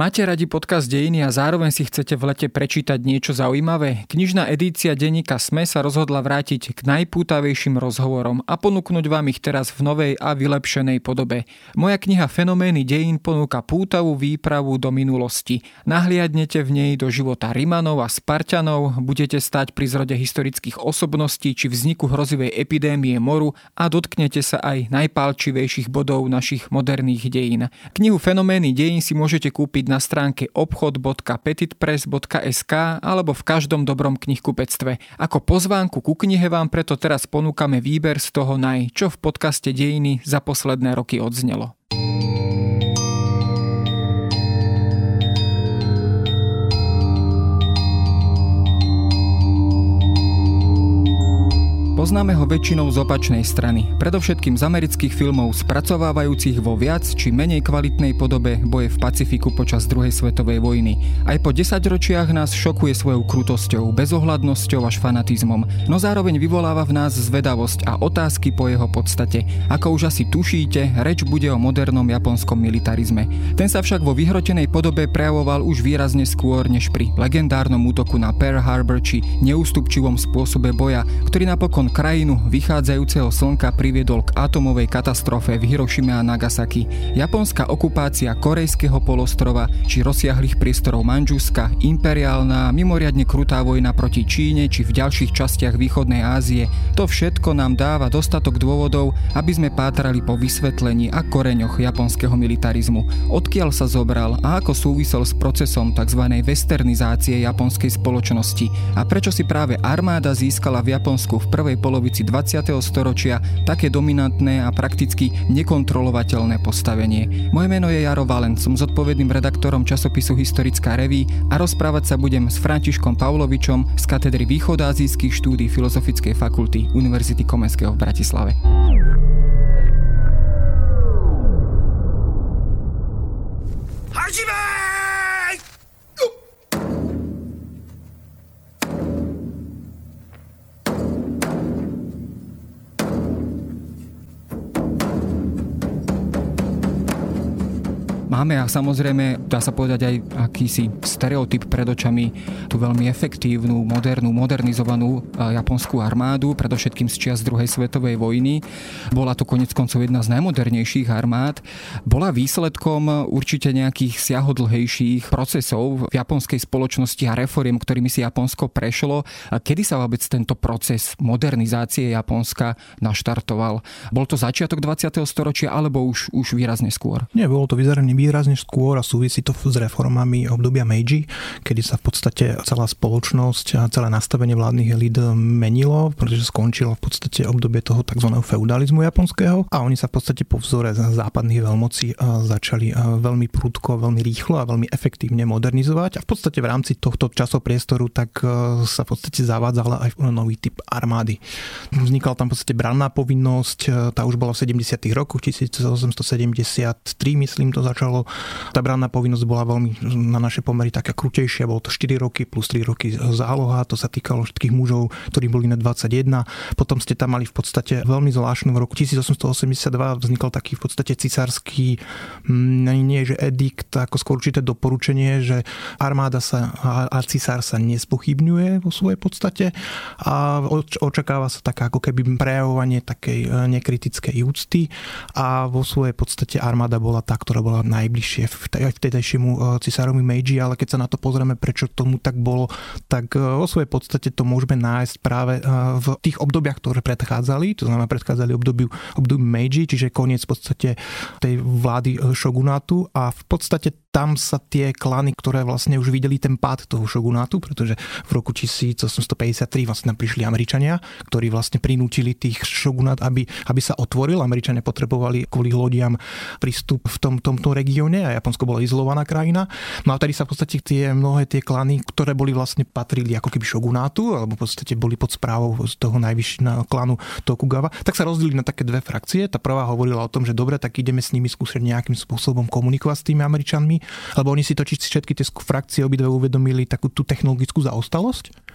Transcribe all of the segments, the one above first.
Máte radi podcast Dejiny a zároveň si chcete v lete prečítať niečo zaujímavé? Knižná edícia denníka SME sa rozhodla vrátiť k najpútavejším rozhovorom a ponúknuť vám ich teraz v novej a vylepšenej podobe. Moja kniha Fenomény dejín ponúka pútavú výpravu do minulosti. Nahliadnete v nej do života Rimanov a Spartanov, budete stať pri zrode historických osobností či vzniku hrozivej epidémie moru a dotknete sa aj najpálčivejších bodov našich moderných dejín. Knihu Fenomény dejín si môžete kúpiť na stránke obchod.petitpress.sk alebo v každom dobrom knihkupectve. Ako pozvánku ku knihe vám preto teraz ponúkame výber z toho naj, čo v podcaste Dejiny za posledné roky odznelo. Poznáme ho väčšinou z opačnej strany, predovšetkým z amerických filmov spracovávajúcich vo viac či menej kvalitnej podobe boje v Pacifiku počas druhej svetovej vojny. Aj po desaťročiach nás šokuje svojou krutosťou, bezohľadnosťou až fanatizmom, no zároveň vyvoláva v nás zvedavosť a otázky po jeho podstate. Ako už asi tušíte, reč bude o modernom japonskom militarizme. Ten sa však vo vyhrotenej podobe prejavoval už výrazne skôr než pri legendárnom útoku na Pearl Harbor či neústupčivom spôsobe boja, ktorý napokon krajinu vychádzajúceho slnka priviedol k atomovej katastrofe v Hirošime a Nagasaki. Japonská okupácia korejského polostrova či rozsiahlých priestorov Manžuska, imperiálna, mimoriadne krutá vojna proti Číne či v ďalších častiach východnej Ázie, to všetko nám dáva dostatok dôvodov, aby sme pátrali po vysvetlení a koreňoch japonského militarizmu, odkiaľ sa zobral a ako súvisel s procesom tzv. westernizácie japonskej spoločnosti a prečo si práve armáda získala v Japonsku v prvej polovici 20. storočia také dominantné a prakticky nekontrolovateľné postavenie. Moje meno je Jaro Valen, som zodpovedným redaktorom časopisu Historická reví a rozprávať sa budem s Františkom Pavlovičom z katedry východázijských štúdí Filozofickej fakulty Univerzity Komenského v Bratislave. Hajime! Máme a samozrejme, dá sa povedať aj akýsi stereotyp pred očami, tú veľmi efektívnu, modernú, modernizovanú japonskú armádu, predovšetkým z čias druhej svetovej vojny. Bola to konec koncov jedna z najmodernejších armád. Bola výsledkom určite nejakých siahodlhejších procesov v japonskej spoločnosti a reforiem, ktorými si Japonsko prešlo. Kedy sa vôbec tento proces modernizácie Japonska naštartoval? Bol to začiatok 20. storočia alebo už, už výrazne skôr? Nie, bolo to vyzeranie výrazne skôr a súvisí to s reformami obdobia Meiji, kedy sa v podstate celá spoločnosť a celé nastavenie vládnych elít menilo, pretože skončilo v podstate obdobie toho tzv. feudalizmu japonského a oni sa v podstate po vzore západných veľmocí začali veľmi prudko, veľmi rýchlo a veľmi efektívne modernizovať a v podstate v rámci tohto časopriestoru tak sa v podstate zavádzala aj nový typ armády. Vznikla tam v podstate branná povinnosť, tá už bola v 70. rokoch, 1873 myslím to začalo stalo. Tá branná povinnosť bola veľmi na naše pomery taká krutejšia, bolo to 4 roky plus 3 roky záloha, to sa týkalo všetkých mužov, ktorí boli na 21. Potom ste tam mali v podstate veľmi zvláštnu v roku 1882 vznikol taký v podstate cisársky, mm, nie že edikt, ako skôr určité doporučenie, že armáda sa a cisár sa nespochybňuje vo svojej podstate a očakáva sa taká ako keby prejavovanie takej e, nekritickej úcty a vo svojej podstate armáda bola tá, ktorá bola naj najbližšie vtedajšiemu e, cisárovi Meiji, ale keď sa na to pozrieme, prečo tomu tak bolo, tak e, vo svojej podstate to môžeme nájsť práve e, v tých obdobiach, ktoré predchádzali, to znamená predchádzali obdobiu, obdobiu Meiji, čiže koniec v podstate tej vlády šogunátu a v podstate tam sa tie klany, ktoré vlastne už videli ten pád toho šogunátu, pretože v roku 1853 vlastne prišli Američania, ktorí vlastne prinútili tých šogunát, aby, aby sa otvoril. Američania potrebovali kvôli lodiam prístup v tom, tomto regióne a Japonsko bola izolovaná krajina. No a tady sa v podstate tie mnohé tie klany, ktoré boli vlastne patrili ako keby šogunátu, alebo v podstate boli pod správou z toho najvyššieho klanu Tokugawa, tak sa rozdelili na také dve frakcie. Tá prvá hovorila o tom, že dobre, tak ideme s nimi skúsiť nejakým spôsobom komunikovať s tými Američanmi lebo oni si totiž všetky tie frakcie obidve uvedomili takú tú technologickú zaostalosť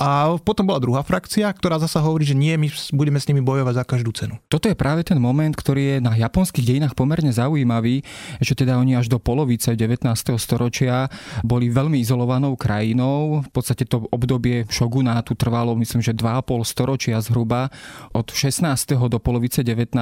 A potom bola druhá frakcia, ktorá zasa hovorí, že nie, my budeme s nimi bojovať za každú cenu. Toto je práve ten moment, ktorý je na japonských dejinách pomerne zaujímavý, že teda oni až do polovice 19. storočia boli veľmi izolovanou krajinou. V podstate to obdobie šogunátu trvalo, myslím, že 2,5 storočia zhruba od 16. do polovice 19.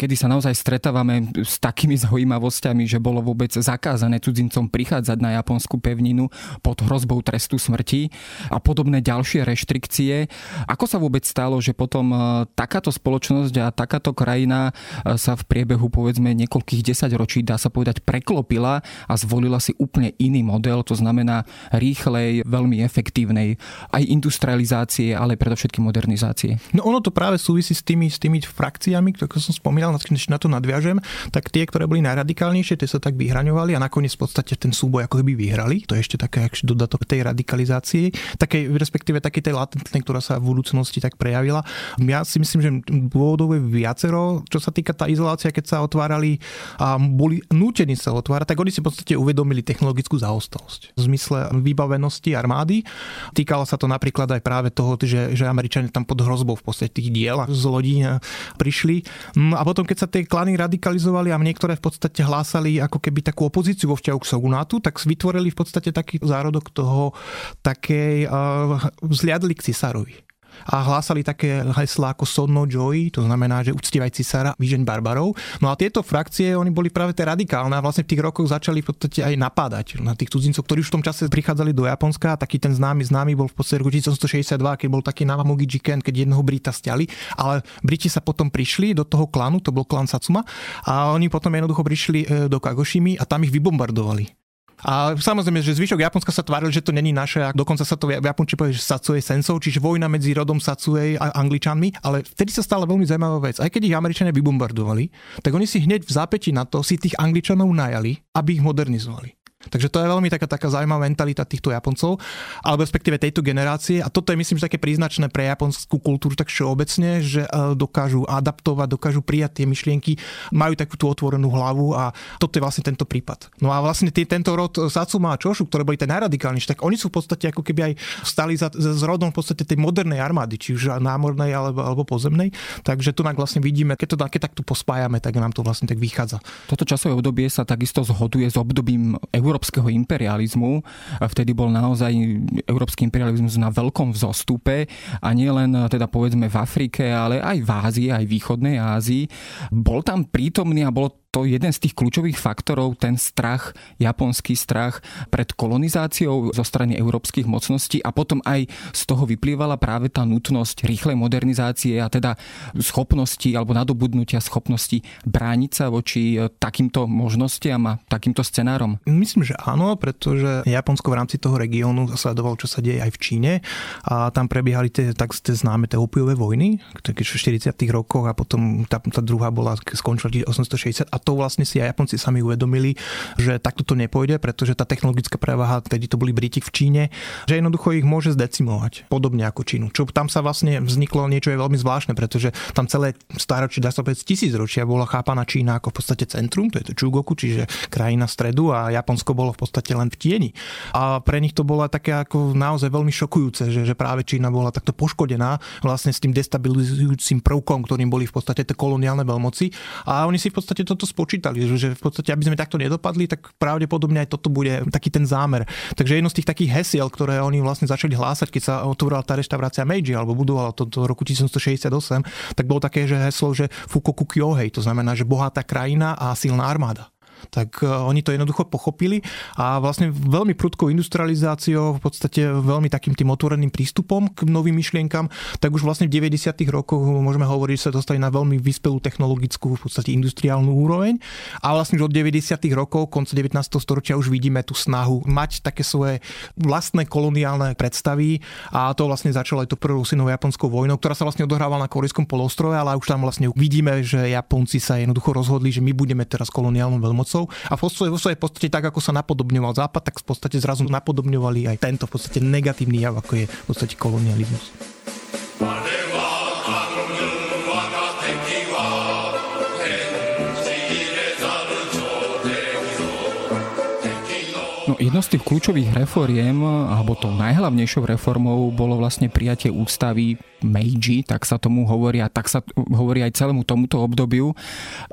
kedy sa naozaj stretávame s takými zaujímavosťami, že bolo vôbec zakázané cudzincom prichádzať na japonskú pevninu pod hrozbou trestu smrti a podobné ďalšie reštrikcie. Ako sa vôbec stalo, že potom e, takáto spoločnosť a takáto krajina e, sa v priebehu povedzme niekoľkých desaťročí, dá sa povedať, preklopila a zvolila si úplne iný model, to znamená rýchlej, veľmi efektívnej aj industrializácie, ale predovšetkým modernizácie. No ono to práve súvisí s tými, s tými frakciami, ktoré som spomínal, na to nadviažem, tak tie, ktoré boli najradikálnejšie, tie sa tak vyhraňovali a nakoniec v podstate ten súboj ako keby vyhrali. To je ešte také dodatok tej radikalizácie, takej, respektíve takej tej latentnej, ktorá sa v budúcnosti tak prejavila. Ja si myslím, že dôvodov je viacero, čo sa týka tá izolácia, keď sa otvárali a boli nútení sa otvárať, tak oni si v podstate uvedomili technologickú zaostalosť v zmysle vybavenosti armády. Týkalo sa to napríklad aj práve toho, že, že Američania tam pod hrozbou v podstate tých diel z lodí prišli. No a potom, keď sa tie klany radikalizovali a niektoré v podstate hlásali ako keby takú opozíciu vo vzťahu k Sogunátu, tak vytvorili v podstate taký zárodok toho takej, uh, vzliadli k cisárovi a hlásali také heslá ako Sonno Joy, to znamená, že uctievaj cisára, vyžeň barbarov. No a tieto frakcie, oni boli práve tie radikálne a vlastne v tých rokoch začali v podstate aj napádať na tých cudzincov, ktorí už v tom čase prichádzali do Japonska. Taký ten známy známy bol v podstate roku 1962, keď bol taký Namamugi Jiken, keď jednoho Brita stiali, ale Briti sa potom prišli do toho klanu, to bol klan Satsuma a oni potom jednoducho prišli e, do Kagoshimi a tam ich vybombardovali. A samozrejme, že zvyšok Japonska sa tváril, že to není naše a dokonca sa to v Japonči povie, že Satsue sensov, čiže vojna medzi rodom Satsue a Angličanmi, ale vtedy sa stala veľmi zaujímavá vec. Aj keď ich Američania vybombardovali, tak oni si hneď v zápäti na to si tých Angličanov najali, aby ich modernizovali. Takže to je veľmi taká, taká zaujímavá mentalita týchto Japoncov, alebo respektíve tejto generácie. A toto je myslím, že také príznačné pre japonskú kultúru tak všeobecne, že e, dokážu adaptovať, dokážu prijať tie myšlienky, majú takú tú otvorenú hlavu a toto je vlastne tento prípad. No a vlastne tý, tento rod Satsuma a Čošu, ktoré boli tie najradikálnejšie, tak oni sú v podstate ako keby aj stali za, s rodom v podstate tej modernej armády, či už námornej alebo, alebo pozemnej. Takže tu vlastne vidíme, keď to keď takto pospájame, tak nám to vlastne tak vychádza. Toto časové obdobie sa takisto zhoduje s obdobím Euró európskeho imperializmu. Vtedy bol naozaj európsky imperializmus na veľkom vzostupe a nie len teda povedzme v Afrike, ale aj v Ázii, aj v východnej Ázii. Bol tam prítomný a bolo to jeden z tých kľúčových faktorov, ten strach, japonský strach pred kolonizáciou zo strany európskych mocností a potom aj z toho vyplývala práve tá nutnosť rýchlej modernizácie a teda schopnosti alebo nadobudnutia schopnosti brániť sa voči e, takýmto možnostiam a takýmto scenárom? Myslím, že áno, pretože Japonsko v rámci toho regiónu sledovalo, čo sa deje aj v Číne a tam prebiehali tie tak tie známe tie opiové vojny, v 40. rokoch a potom tá, tá druhá bola skončila 1860 a to vlastne si aj Japonci sami uvedomili, že takto to nepôjde, pretože tá technologická prevaha, tedy to boli Briti v Číne, že jednoducho ich môže zdecimovať, podobne ako Čínu. Čo tam sa vlastne vzniklo niečo je veľmi zvláštne, pretože tam celé staročie, dá sa povedať, tisícročia bola chápaná Čína ako v podstate centrum, to je to Čugoku, čiže krajina stredu a Japonsko bolo v podstate len v tieni. A pre nich to bolo také ako naozaj veľmi šokujúce, že, že práve Čína bola takto poškodená vlastne s tým destabilizujúcim prvkom, ktorým boli v podstate tie koloniálne veľmoci. A oni si v podstate toto spočítali, že v podstate, aby sme takto nedopadli, tak pravdepodobne aj toto bude taký ten zámer. Takže jedno z tých takých hesiel, ktoré oni vlastne začali hlásať, keď sa otvorila tá reštaurácia Meiji, alebo budovala to do roku 1968, tak bolo také, že heslo, že Fukoku Kyohei, to znamená, že bohatá krajina a silná armáda tak e, oni to jednoducho pochopili a vlastne veľmi prudkou industrializáciou, v podstate veľmi takým tým otvoreným prístupom k novým myšlienkam, tak už vlastne v 90. rokoch môžeme hovoriť, že sa dostali na veľmi vyspelú technologickú, v podstate industriálnu úroveň a vlastne už od 90. rokov, konca 19. storočia už vidíme tú snahu mať také svoje vlastné koloniálne predstavy a to vlastne začalo aj to prvou synovou japonskou vojnou, ktorá sa vlastne odohrávala na korejskom polostrove, ale už tam vlastne vidíme, že Japonci sa jednoducho rozhodli, že my budeme teraz koloniálnou veľmocou Nemcov a vo svojej, vo svojej podstate tak, ako sa napodobňoval Západ, tak v podstate zrazu napodobňovali aj tento v podstate negatívny jav, ako je v podstate kolonializmus. No, jedno z tých kľúčových reforiem, alebo tou najhlavnejšou reformou bolo vlastne prijatie ústavy Meiji, tak sa tomu hovorí a tak sa hovorí aj celému tomuto obdobiu.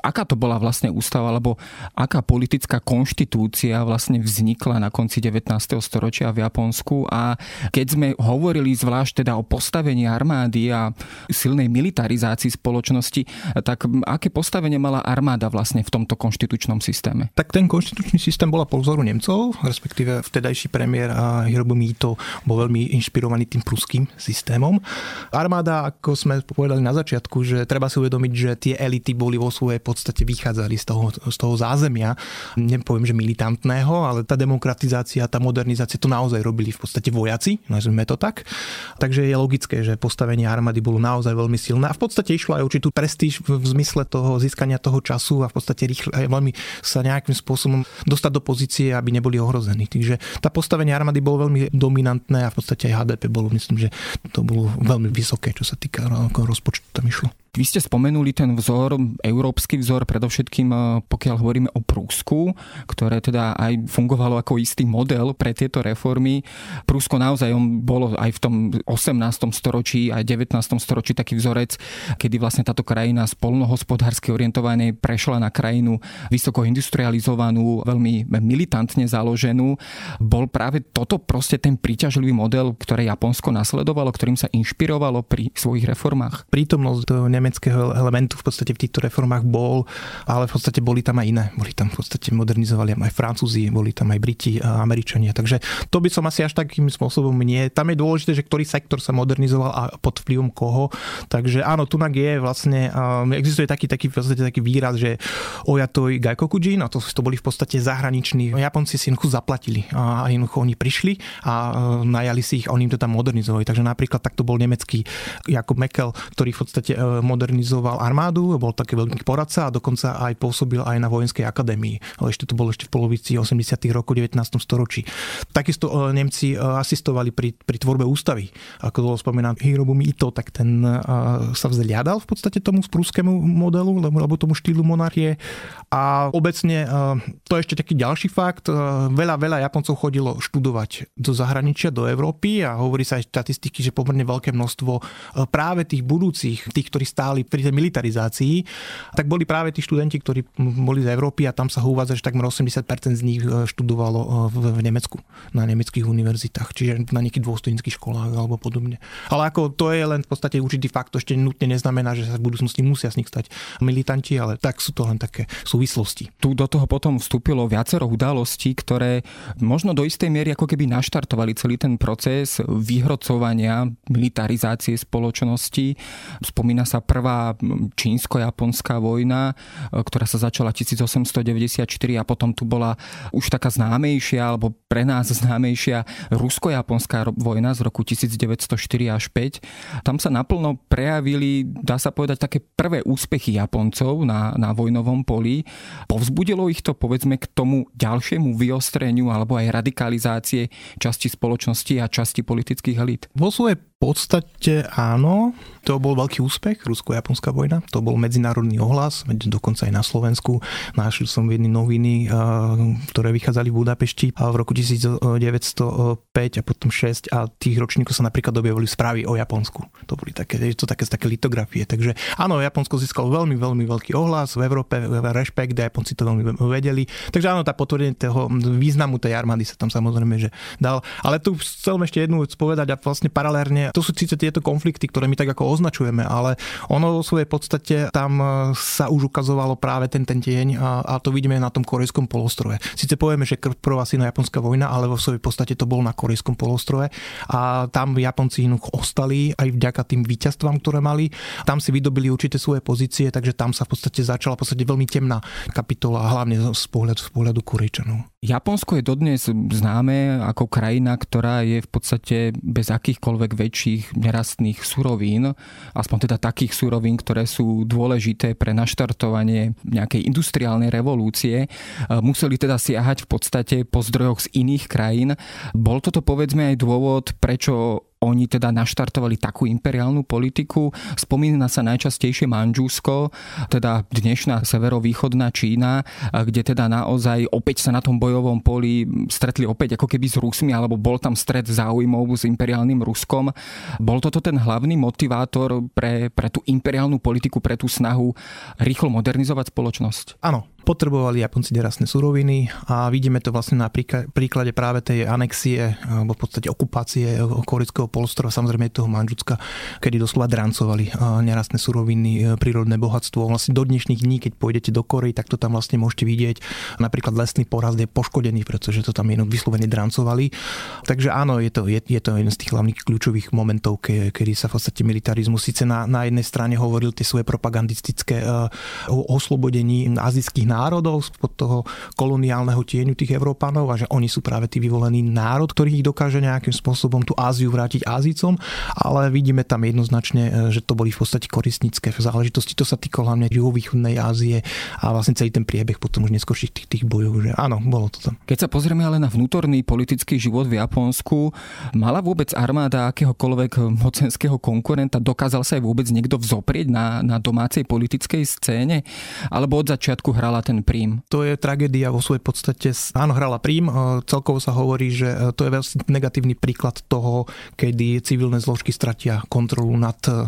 Aká to bola vlastne ústava, alebo aká politická konštitúcia vlastne vznikla na konci 19. storočia v Japonsku a keď sme hovorili zvlášť teda o postavení armády a silnej militarizácii spoločnosti, tak aké postavenie mala armáda vlastne v tomto konštitučnom systéme? Tak ten konštitučný systém bola po vzoru Nemcov, respektíve vtedajší premiér Hirobu Mito bol veľmi inšpirovaný tým pruským systémom. Armáda, ako sme povedali na začiatku, že treba si uvedomiť, že tie elity boli vo svojej podstate vychádzali z toho, z toho zázemia, nepoviem, že militantného, ale tá demokratizácia, tá modernizácia to naozaj robili v podstate vojaci, nazvime to tak. Takže je logické, že postavenie armády bolo naozaj veľmi silné a v podstate išlo aj určitú prestíž v zmysle toho získania toho času a v podstate rýchle, veľmi sa nejakým spôsobom dostať do pozície, aby neboli ohrození. Takže tá postavenie armády bolo veľmi dominantné a v podstate aj HDP bolo, myslím, že to bolo veľmi vysoké čo sa týka rozpočtu tam išlo. Vy ste spomenuli ten vzor, európsky vzor, predovšetkým e, pokiaľ hovoríme o Prúsku, ktoré teda aj fungovalo ako istý model pre tieto reformy. Prúsko naozaj on bolo aj v tom 18. storočí, aj 19. storočí taký vzorec, kedy vlastne táto krajina z polnohospodársky orientovanej prešla na krajinu vysoko industrializovanú, veľmi militantne založenú. Bol práve toto proste ten príťažlivý model, ktoré Japonsko nasledovalo, ktorým sa inšpirovalo pri svojich reformách? Prítomnosť nemeckého elementu v podstate v týchto reformách bol, ale v podstate boli tam aj iné. Boli tam v podstate modernizovali aj Francúzi, boli tam aj Briti a Američania. Takže to by som asi až takým spôsobom nie. Tam je dôležité, že ktorý sektor sa modernizoval a pod vplyvom koho. Takže áno, tunak je vlastne, existuje taký, taký, v podstate taký výraz, že Ojatoj Gaikokujin, a to, to boli v podstate zahraniční. Japonci si jednoducho zaplatili a jednoducho oni prišli a najali si ich a oni im to tam modernizovali. Takže napríklad takto bol nemecký Jakob Mekel, ktorý v podstate modernizoval armádu, bol taký veľký poradca a dokonca aj pôsobil aj na vojenskej akadémii. Ale ešte to bolo ešte v polovici 80. rokov 19. storočí. Takisto e, Nemci e, asistovali pri, pri tvorbe ústavy. Ako bolo spomínané Hirobu Mito, tak ten e, sa vzliadal v podstate tomu sprúskému modelu, alebo tomu štýlu monarchie. A obecne to je ešte taký ďalší fakt. Veľa, veľa Japoncov chodilo študovať do zahraničia, do Európy a hovorí sa aj štatistiky, že pomerne veľké množstvo práve tých budúcich, tých, ktorí stále stáli pri tej militarizácii, tak boli práve tí študenti, ktorí boli z Európy a tam sa uvádza, že takmer 80% z nich e, študovalo e, v, Nemecku, na nemeckých univerzitách, čiže na nejakých dôstojnických školách alebo podobne. Ale ako to je len v podstate určitý fakt, to ešte nutne neznamená, že sa v budúcnosti musia z nich stať militanti, ale tak sú to len také súvislosti. Tu do toho potom vstúpilo viacero udalostí, ktoré možno do istej miery ako keby naštartovali celý ten proces vyhrocovania militarizácie spoločnosti. Spomína sa prvá čínsko-japonská vojna, e, ktorá sa začala 1894 a potom tu bola už taká známejšia, alebo pre nás známejšia rusko-japonská vojna z roku 1904 až 5. Tam sa naplno prejavili, dá sa povedať, také prvé úspechy Japoncov na, na vojnovom poli. Povzbudilo ich to, povedzme, k tomu ďalšiemu vyostreniu alebo aj radikalizácie časti spoločnosti a časti politických elít? Vo svojej podstate áno. To bol veľký úspech, rusko-japonská vojna. To bol medzinárodný ohlas, dokonca aj na Slovensku. Našli som jedny noviny, ktoré vychádzali v Budapešti v roku 1905 a potom 6 a tých ročníkov sa napríklad objavili správy o Japonsku. To boli také, to také, také litografie. Takže áno, Japonsko získalo veľmi, veľmi veľký ohlas v Európe, rešpekt, a Japonci to veľmi vedeli. Takže áno, tá potvrdenie toho významu tej armády sa tam samozrejme že dal. Ale tu chcem ešte jednu vec povedať a vlastne paralelne to sú síce tieto konflikty, ktoré my tak ako označujeme, ale ono vo svojej podstate tam e, sa už ukazovalo práve ten, ten tieň a, a to vidíme na tom korejskom polostrove. Sice povieme, že prvá na japonská vojna, ale vo svojej podstate to bol na korejskom polostrove a tam Japonci ostali aj vďaka tým víťazstvám, ktoré mali. Tam si vydobili určité svoje pozície, takže tam sa v podstate začala v podstate veľmi temná kapitola, hlavne z pohľadu, z pohľadu Korejčanov. Japonsko je dodnes známe ako krajina, ktorá je v podstate bez akýchkoľvek väčších nerastných surovín, aspoň teda takých surovín, ktoré sú dôležité pre naštartovanie nejakej industriálnej revolúcie. Museli teda siahať v podstate po zdrojoch z iných krajín. Bol toto povedzme aj dôvod, prečo oni teda naštartovali takú imperiálnu politiku. Spomína sa najčastejšie Manžusko, teda dnešná severovýchodná Čína, kde teda naozaj opäť sa na tom bojovom poli stretli opäť ako keby s Rusmi, alebo bol tam stred záujmov s imperiálnym Ruskom. Bol toto ten hlavný motivátor pre, pre tú imperiálnu politiku, pre tú snahu rýchlo modernizovať spoločnosť? Áno, potrebovali Japonci nerastné suroviny a vidíme to vlastne na príklade práve tej anexie alebo v podstate okupácie korejského polostrova, samozrejme toho Manžucka, kedy doslova drancovali nerastné suroviny, e, prírodné bohatstvo. Vlastne do dnešných dní, keď pôjdete do Korei, tak to tam vlastne môžete vidieť. Napríklad lesný porast je poškodený, pretože to tam jenom vyslovene drancovali. Takže áno, je to, je, je to jeden z tých hlavných kľúčových momentov, ke, kedy sa v podstate militarizmus síce na, na jednej strane hovoril tie svoje propagandistické uh, oslobodení azijských národov spod toho koloniálneho tieňu tých Európanov a že oni sú práve tí vyvolení národ, ktorý ich dokáže nejakým spôsobom tú Áziu vrátiť Ázicom, ale vidíme tam jednoznačne, e, že to boli v podstate koristnícke záležitosti. To sa týka hlavne juhovýchodnej Ázie a vlastne celý ten priebeh potom už neskôrších tých, tých bojov. Že áno, bolo to tam. Keď sa pozrieme ale na vnútorný politický život v Japonsku, mala vôbec armáda akéhokoľvek mocenského konkurenta, dokázal sa aj vôbec niekto vzoprieť na, na domácej politickej scéne? Alebo od začiatku hrala ten príjm? To je tragédia vo svojej podstate. Áno, hrala príjm. E, celkovo sa hovorí, že e, to je veľmi negatívny príklad toho, kedy civilné zložky stratia kontrolu nad e,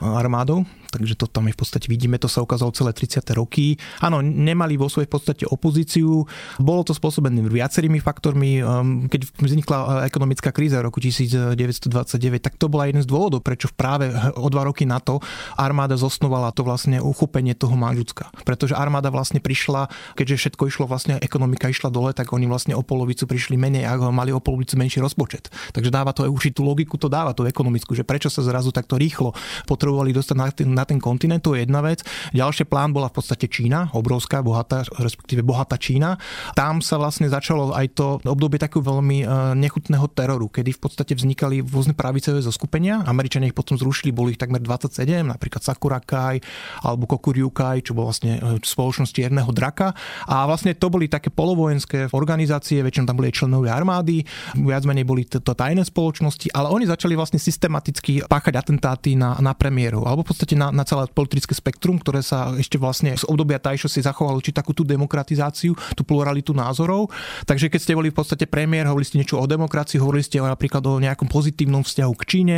armádou takže to tam je v podstate vidíme, to sa ukázalo celé 30. roky. Áno, nemali vo svojej podstate opozíciu, bolo to spôsobené viacerými faktormi. Ehm, keď vznikla eh, ekonomická kríza v roku 1929, tak to bola jeden z dôvodov, prečo práve o dva roky na to armáda zosnovala to vlastne uchopenie toho Manžucka. Pretože armáda vlastne prišla, keďže všetko išlo vlastne, ekonomika išla dole, tak oni vlastne o polovicu prišli menej a mali o polovicu menší rozpočet. Takže dáva to už tú logiku, to dáva tú ekonomickú, že prečo sa zrazu takto rýchlo potrebovali dostať na na ten kontinent, to je jedna vec. Ďalšie plán bola v podstate Čína, obrovská, bohatá, respektíve bohatá Čína. Tam sa vlastne začalo aj to obdobie takého veľmi e, nechutného teroru, kedy v podstate vznikali rôzne pravicové zoskupenia. Američania ich potom zrušili, boli ich takmer 27, napríklad Sakurakai alebo Kokuryukai, čo bol vlastne e, spoločnosť Čierneho draka. A vlastne to boli také polovojenské organizácie, väčšinou tam boli členovia armády, viac menej boli to tajné spoločnosti, ale oni začali vlastne systematicky páchať atentáty na, na premiérov, alebo v podstate na na, celé politické spektrum, ktoré sa ešte vlastne z obdobia Tajšo si zachovalo či takú tú demokratizáciu, tú pluralitu názorov. Takže keď ste boli v podstate premiér, hovorili ste niečo o demokracii, hovorili ste napríklad o nejakom pozitívnom vzťahu k Číne,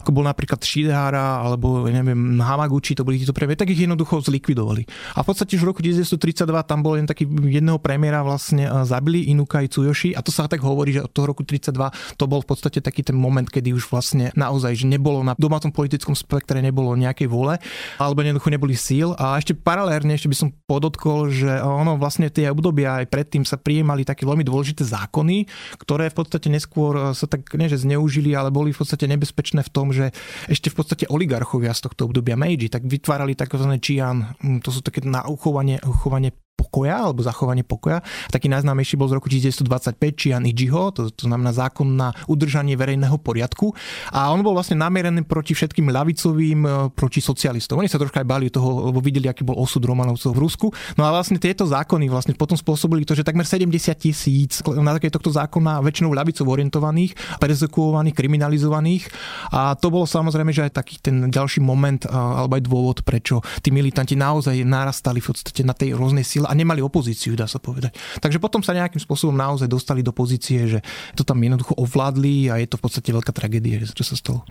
ako bol napríklad Shidehara alebo neviem, Hamaguchi, to boli títo premiéry, tak ich jednoducho zlikvidovali. A v podstate už v roku 1932 tam bol len taký jedného premiéra vlastne zabili Inukai Tsuyoshi a to sa tak hovorí, že od toho roku 32 to bol v podstate taký ten moment, kedy už vlastne naozaj, že nebolo na domácom politickom spektre nebolo nejakej vôle, alebo jednoducho neboli síl. A ešte paralérne ešte by som podotkol, že ono vlastne tie obdobia aj predtým sa prijímali také veľmi dôležité zákony, ktoré v podstate neskôr sa tak nie že zneužili, ale boli v podstate nebezpečné v tom, že ešte v podstate oligarchovia z tohto obdobia Meiji tak vytvárali tzv. čian, to sú také na uchovanie, uchovanie pokoja alebo zachovanie pokoja. Taký najznámejší bol z roku 1925 Chian Ichiho, to, to znamená zákon na udržanie verejného poriadku. A on bol vlastne namierený proti všetkým ľavicovým, e, proti socialistom. Oni sa troška aj báli toho, lebo videli, aký bol osud Romanovcov v Rusku. No a vlastne tieto zákony vlastne potom spôsobili to, že takmer 70 tisíc na také tohto zákona väčšinou ľavicov orientovaných, perzekuovaných, kriminalizovaných. A to bolo samozrejme, že aj taký ten ďalší moment alebo aj dôvod, prečo tí militanti naozaj narastali v podstate na tej rôznej sile a nemali opozíciu, dá sa povedať. Takže potom sa nejakým spôsobom naozaj dostali do pozície, že to tam jednoducho ovládli a je to v podstate veľká tragédia, čo sa stalo.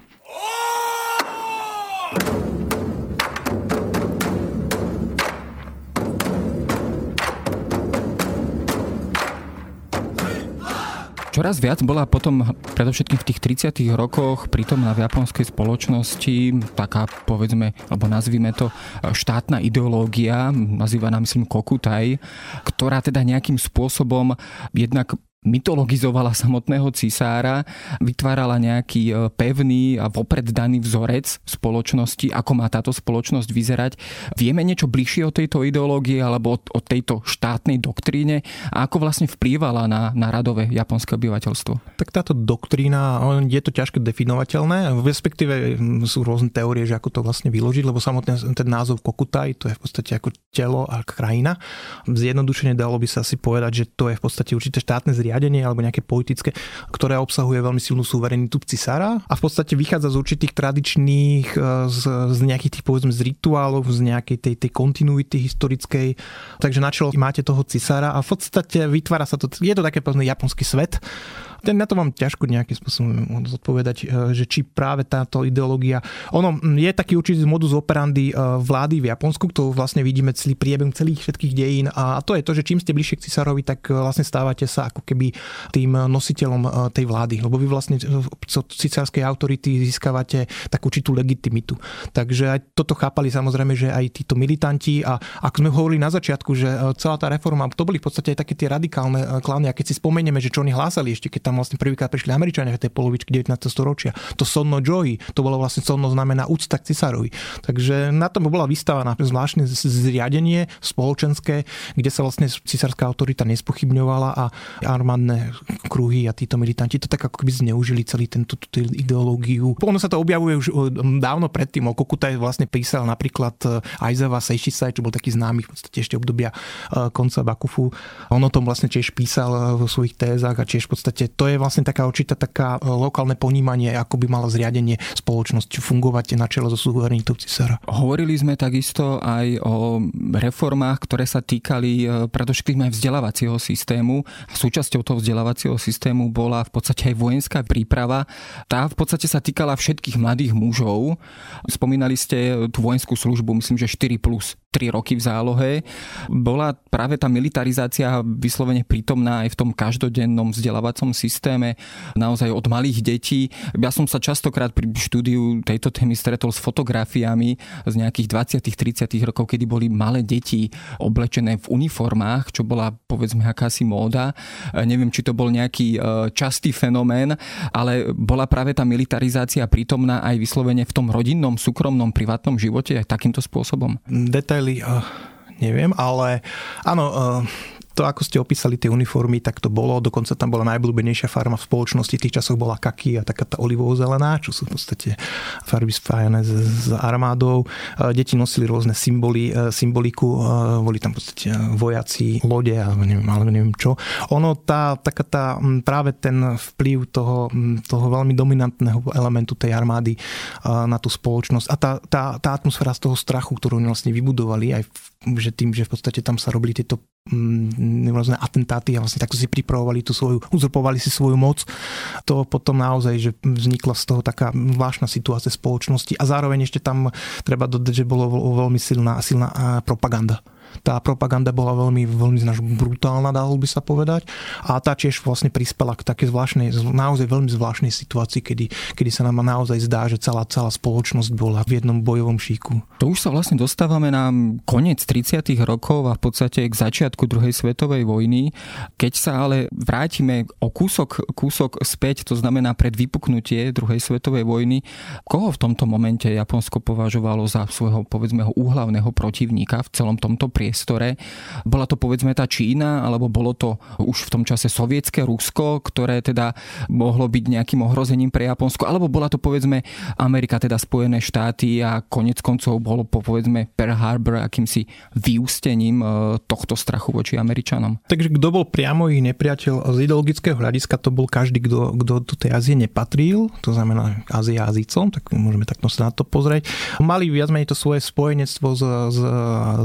Čoraz viac bola potom, predovšetkým v tých 30 rokoch, prítomná v japonskej spoločnosti taká, povedzme, alebo nazvime to, štátna ideológia, nazývaná myslím Kokutai, ktorá teda nejakým spôsobom jednak mytologizovala samotného cisára, vytvárala nejaký e, pevný a vopred daný vzorec spoločnosti, ako má táto spoločnosť vyzerať. Vieme niečo bližšie o tejto ideológii alebo o tejto štátnej doktríne a ako vlastne vplývala na, na radové japonské obyvateľstvo? Tak táto doktrína, je to ťažko definovateľné, respektíve sú rôzne teórie, že ako to vlastne vyložiť, lebo samotný ten názov Kokutai, to je v podstate ako telo a krajina. Zjednodušene dalo by sa asi povedať, že to je v podstate určité štátne zriadenie zriadenie alebo nejaké politické, ktoré obsahuje veľmi silnú suverenitu cisára a v podstate vychádza z určitých tradičných, e, z, z nejakých tých povedzme z rituálov, z nejakej tej, tej kontinuity historickej. Takže na čelo máte toho cisára a v podstate vytvára sa to, je to také povedzme japonský svet, ten na to mám ťažko nejakým spôsobom zodpovedať, e, že či práve táto ideológia... Ono je taký určitý modus operandi e, vlády v Japonsku, to vlastne vidíme celý priebeh celých všetkých dejín a to je to, že čím ste bližšie k cisárovi, tak e, vlastne stávate sa ako keby tým nositeľom tej vlády, lebo vy vlastne z cicárskej autority získavate takú určitú legitimitu. Takže aj toto chápali samozrejme, že aj títo militanti a ako sme hovorili na začiatku, že celá tá reforma, to boli v podstate aj také tie radikálne klány a keď si spomenieme, že čo oni hlásali ešte, keď tam vlastne prvýkrát prišli Američania v tej polovičky 19. storočia. To sonno joy, to bolo vlastne sonno znamená úcta k cisárovi. Takže na tom bola vystavaná zvláštne zriadenie spoločenské, kde sa vlastne cisárska autorita nespochybňovala a armádne kruhy a títo militanti to tak ako keby zneužili celý tento ideológiu. Ono sa to objavuje už dávno predtým. O Kokutaj vlastne písal napríklad e, Aizawa Seishisai, čo bol taký známy v podstate ešte obdobia e, konca Bakufu. On o tom vlastne tiež písal vo svojich tézach a tiež v podstate to je vlastne taká určitá taká e, lokálne ponímanie, ako by malo zriadenie spoločnosť fungovať na čele so suverenitou cisára. Hovorili sme takisto aj o reformách, ktoré sa týkali e, predovšetkým aj vzdelávacieho systému. Súčasťou toho vzdelávacieho systému bola v podstate aj vojenská príprava. Tá v podstate sa týkala všetkých mladých mužov. Spomínali ste tú vojenskú službu, myslím, že 4 plus 3 roky v zálohe. Bola práve tá militarizácia vyslovene prítomná aj v tom každodennom vzdelávacom systéme, naozaj od malých detí. Ja som sa častokrát pri štúdiu tejto témy stretol s fotografiami z nejakých 20 30 rokov, kedy boli malé deti oblečené v uniformách, čo bola povedzme akási móda. Neviem, či to bol nejaký e, častý fenomén, ale bola práve tá militarizácia prítomná aj vyslovene v tom rodinnom, súkromnom, privátnom živote aj takýmto spôsobom. Detail detaily uh, neviem, ale áno, uh, to, ako ste opísali tie uniformy, tak to bolo. Dokonca tam bola najblúbenejšia farma v spoločnosti. V tých časoch bola kaky a taká tá olivovo-zelená, čo sú v podstate farby spájané s, s armádou. Deti nosili rôzne symboly, e, symboliku. E, boli tam v podstate vojaci, lode a neviem, ale neviem čo. Ono, tá, taká tá, práve ten vplyv toho, toho veľmi dominantného elementu tej armády e, na tú spoločnosť a tá, tá, tá atmosféra z toho strachu, ktorú oni vlastne vybudovali aj v že tým, že v podstate tam sa robili tieto mm, rôzne atentáty a vlastne takto si pripravovali tú svoju, uzurpovali si svoju moc, to potom naozaj, že vznikla z toho taká zvláštna situácia spoločnosti a zároveň ešte tam treba dodať, že bolo veľmi silná, silná propaganda tá propaganda bola veľmi, veľmi brutálna, dalo by sa povedať. A tá tiež vlastne prispela k také zvláštnej, naozaj veľmi zvláštnej situácii, kedy, kedy sa nám naozaj zdá, že celá, celá spoločnosť bola v jednom bojovom šíku. To už sa vlastne dostávame na koniec 30. rokov a v podstate k začiatku druhej svetovej vojny. Keď sa ale vrátime o kúsok, kúsok späť, to znamená pred vypuknutie druhej svetovej vojny, koho v tomto momente Japonsko považovalo za svojho, povedzme, úhlavného protivníka v celom tomto priestore. Bola to povedzme tá Čína, alebo bolo to už v tom čase sovietské Rusko, ktoré teda mohlo byť nejakým ohrozením pre Japonsko, alebo bola to povedzme Amerika, teda Spojené štáty a konec koncov bolo povedzme Pearl Harbor akýmsi vyústením e, tohto strachu voči Američanom. Takže kto bol priamo ich nepriateľ z ideologického hľadiska, to bol každý, kto, kto do tej Ázie nepatril, to znamená Ázia Azícom, tak môžeme takto sa na to pozrieť. Mali viac menej to svoje spojenectvo s, s,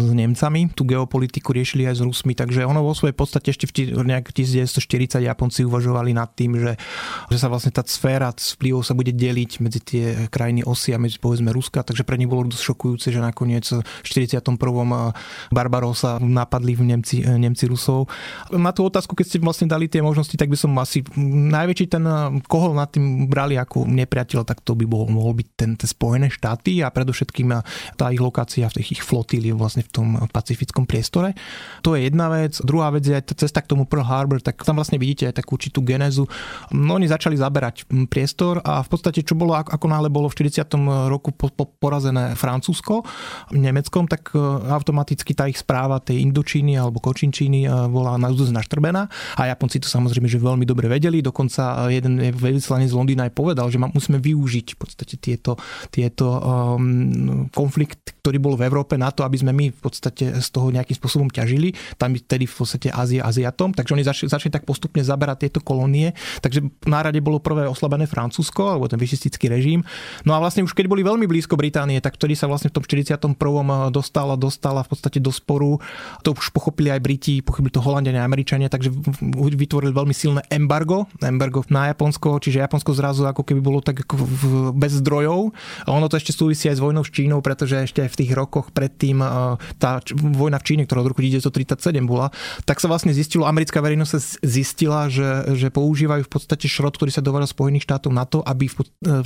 s Nemcami, tú geopolitiku riešili aj s Rusmi, takže ono vo svojej podstate ešte v nejak 1940 Japonci uvažovali nad tým, že, že sa vlastne tá sféra vplyvov sa bude deliť medzi tie krajiny osy a medzi povedzme Ruska, takže pre nich bolo dosť šokujúce, že nakoniec v 41. Barbarosa napadli v Nemci, Nemci Rusov. Na tú otázku, keď ste vlastne dali tie možnosti, tak by som asi najväčší ten, koho nad tým brali ako nepriateľ, tak to by bol, mohol byť ten, ten Spojené štáty a predovšetkým tá ich lokácia v tých ich flotíli vlastne v tom pacifickom priestore. To je jedna vec. Druhá vec je aj tá cesta k tomu Pearl Harbor, tak tam vlastne vidíte aj takú určitú genézu. No oni začali zaberať priestor a v podstate čo bolo, ako náhle bolo v 40. roku po, po, porazené Francúzsko Nemeckom, tak e, automaticky tá ich správa tej Indočíny alebo Kočinčíny e, bola na naštrbená a Japonci to samozrejme, že veľmi dobre vedeli. Dokonca e, jeden veľvyslanec z Londýna aj povedal, že musíme využiť v podstate tieto, tieto um, konflikt, ktorý bol v Európe na to, aby sme my v podstate z toho nejakým spôsobom ťažili. Tam vtedy v podstate Ázia Aziatom, takže oni začali, začali tak postupne zaberať tieto kolónie. Takže na rade bolo prvé oslabené Francúzsko, alebo ten vyšistický režim. No a vlastne už keď boli veľmi blízko Británie, tak vtedy sa vlastne v tom 41. dostala, dostala v podstate do sporu. To už pochopili aj Briti, pochopili to Holandiania a Američania, takže vytvorili veľmi silné embargo, embargo na Japonsko, čiže Japonsko zrazu ako keby bolo tak ako v, bez zdrojov. A ono to ešte súvisí aj s vojnou s Čínou, pretože ešte aj v tých rokoch predtým tá vojna v Číne, ktorá od roku 1937 bola, tak sa vlastne zistilo, americká verejnosť sa zistila, že, že používajú v podstate šrot, ktorý sa dováža Spojených štátov na to, aby